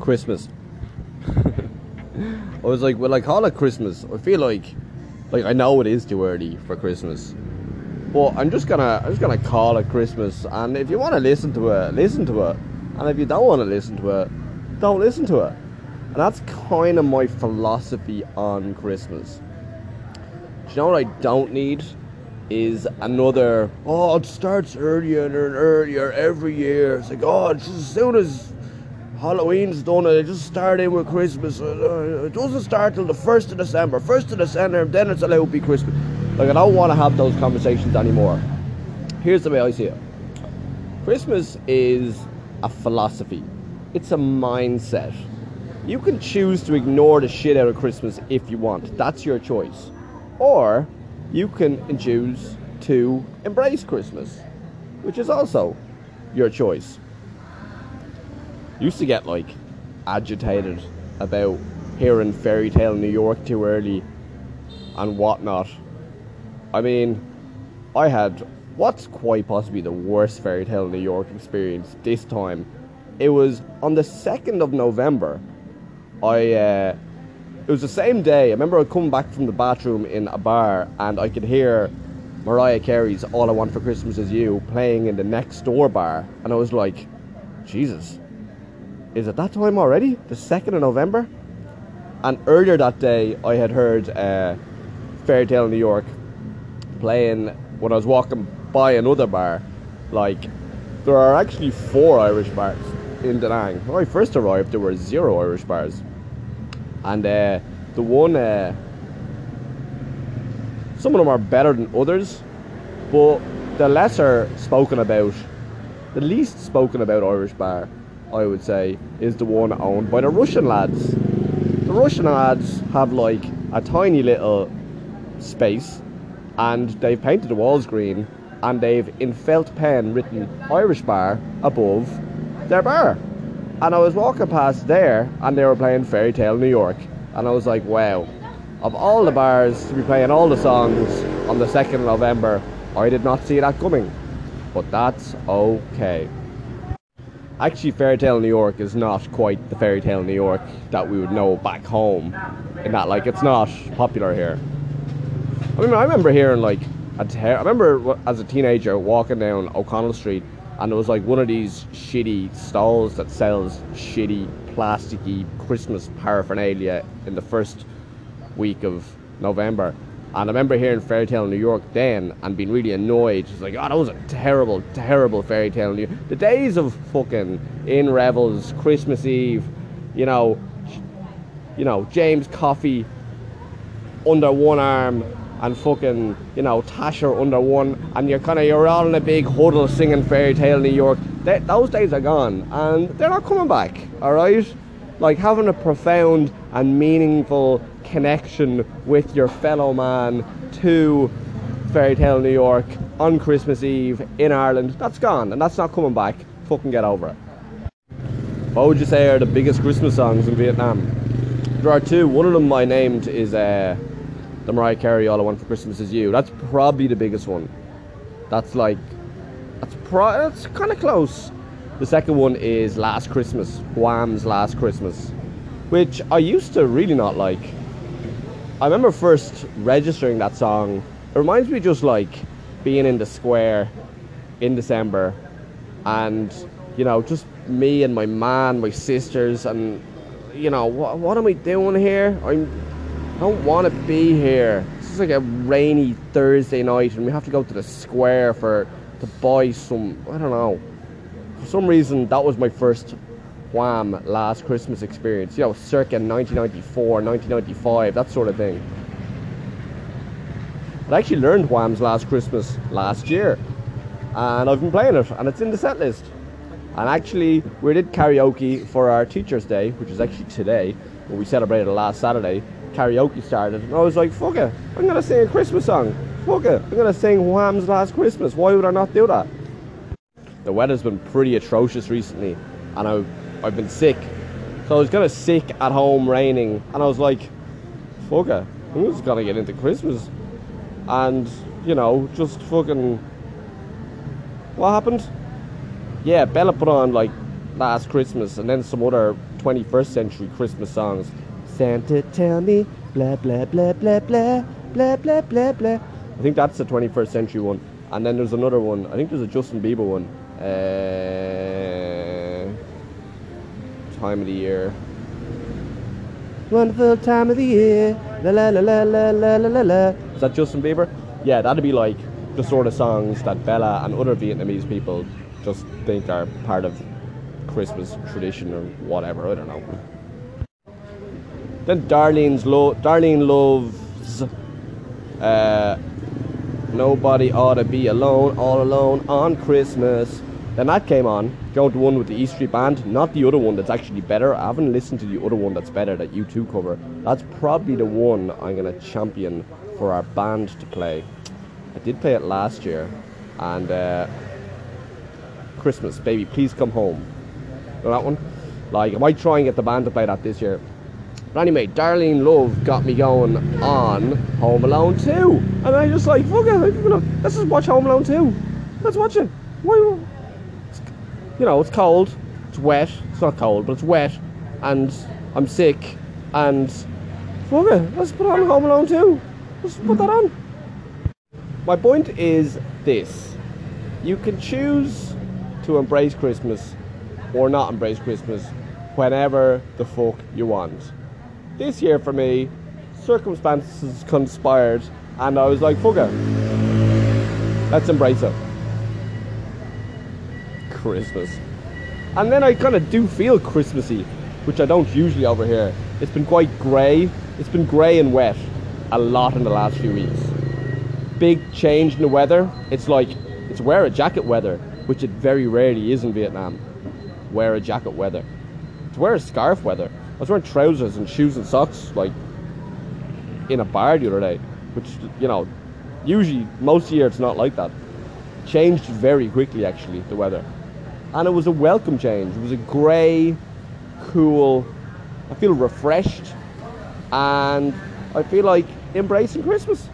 Christmas. I was like, well, I call it Christmas. I feel like, like I know it is too early for Christmas, but I'm just gonna, I'm just gonna call it Christmas. And if you want to listen to it, listen to it. And if you don't want to listen to it, don't listen to it. And that's kind of my philosophy on Christmas. Do you know what I don't need? Is another, oh, it starts earlier and earlier every year. It's like, oh, it's as soon as Halloween's done, it just start in with Christmas. Uh, It doesn't start till the 1st of December. 1st of December, then it's allowed to be Christmas. Like, I don't want to have those conversations anymore. Here's the way I see it Christmas is a philosophy, it's a mindset. You can choose to ignore the shit out of Christmas if you want. That's your choice. Or you can choose to embrace Christmas, which is also your choice. Used to get like agitated about hearing Fairy Tale New York too early and whatnot. I mean, I had what's quite possibly the worst Fairy Tale New York experience this time. It was on the 2nd of November. I uh, it was the same day. I remember I coming back from the bathroom in a bar and I could hear Mariah Carey's All I Want for Christmas Is You playing in the next door bar. And I was like, Jesus, is it that time already? The 2nd of November? And earlier that day, I had heard uh, Fairy Tale New York playing when I was walking by another bar. Like, there are actually four Irish bars in Da Nang. When I first arrived, there were zero Irish bars and uh, the one uh, some of them are better than others but the lesser spoken about the least spoken about irish bar i would say is the one owned by the russian lads the russian lads have like a tiny little space and they've painted the walls green and they've in felt pen written irish bar above their bar and I was walking past there, and they were playing Fairy Tale New York, and I was like, wow, of all the bars to be playing all the songs on the 2nd of November, I did not see that coming. But that's okay. Actually, Fairy Tale New York is not quite the Fairy Tale New York that we would know back home, in that, like, it's not popular here. I mean, I remember hearing, like, a ter- I remember as a teenager walking down O'Connell Street and it was like one of these shitty stalls that sells shitty plasticky Christmas paraphernalia in the first week of November. And I remember hearing Fairy Tale in New York then and being really annoyed. It's like, oh, that was a terrible, terrible Fairy Tale. The days of fucking in revels, Christmas Eve, you know, you know, James Coffey under one arm and fucking you know Tasher under one, and you're kind of you're all in a big huddle singing Fairy Tale New York. They, those days are gone, and they're not coming back. All right, like having a profound and meaningful connection with your fellow man to Fairy Tale New York on Christmas Eve in Ireland. That's gone, and that's not coming back. Fucking get over it. What would you say are the biggest Christmas songs in Vietnam? There are two. One of them I named is. Uh, the Mariah Carey All I Want for Christmas Is You. That's probably the biggest one. That's like that's pro that's kind of close. The second one is Last Christmas, Wham's Last Christmas, which I used to really not like. I remember first registering that song. It reminds me just like being in the square in December and you know just me and my man, my sisters and you know what what am I doing here? I'm I don't want to be here. This is like a rainy Thursday night, and we have to go to the square for to buy some. I don't know. For some reason, that was my first Wham last Christmas experience. You know, circa 1994, 1995, that sort of thing. I actually learned Wham's Last Christmas last year, and I've been playing it, and it's in the set list. And actually, we did karaoke for our Teachers' Day, which is actually today, but we celebrated last Saturday. Karaoke started, and I was like, fuck it, I'm gonna sing a Christmas song. Fuck it, I'm gonna sing Wham's Last Christmas. Why would I not do that? The weather's been pretty atrocious recently, and I, I've been sick. So I was kind of sick at home, raining, and I was like, fuck it, I'm just gonna get into Christmas. And, you know, just fucking. What happened? Yeah, Bella put on like Last Christmas, and then some other 21st century Christmas songs. Santa, tell me, blah blah blah blah blah blah blah blah blah. I think that's the 21st century one. And then there's another one. I think there's a Justin Bieber one. Uh, time of the year. Wonderful time of the year. La la la la la la la la. Is that Justin Bieber? Yeah, that'd be like the sort of songs that Bella and other Vietnamese people just think are part of Christmas tradition or whatever. I don't know. Then Darlene's lo- Darlene Love's. Uh, nobody ought to be alone, all alone on Christmas. Then that came on, going to one with the E Street Band, not the other one that's actually better. I haven't listened to the other one that's better that U2 cover. That's probably the one I'm gonna champion for our band to play. I did play it last year, and uh, Christmas, baby, please come home. Know that one? Like, I might try and get the band to play that this year. But anyway, Darlene Love got me going on Home Alone 2. And I just like, fuck it, let's just watch Home Alone 2. Let's watch it. Why? You know, it's cold, it's wet. It's not cold, but it's wet. And I'm sick. And fuck it, let's put on Home Alone 2. Let's put that on. My point is this you can choose to embrace Christmas or not embrace Christmas whenever the fuck you want this year for me, circumstances conspired, and I was like, fuck it. Let's embrace it. Christmas. And then I kind of do feel Christmassy, which I don't usually over here. It's been quite grey. It's been grey and wet a lot in the last few weeks. Big change in the weather. It's like, it's wear a jacket weather, which it very rarely is in Vietnam. Wear a jacket weather. It's wear a scarf weather. I was wearing trousers and shoes and socks like in a bar the other day, which you know, usually most year it's not like that. Changed very quickly actually the weather, and it was a welcome change. It was a grey, cool. I feel refreshed, and I feel like embracing Christmas.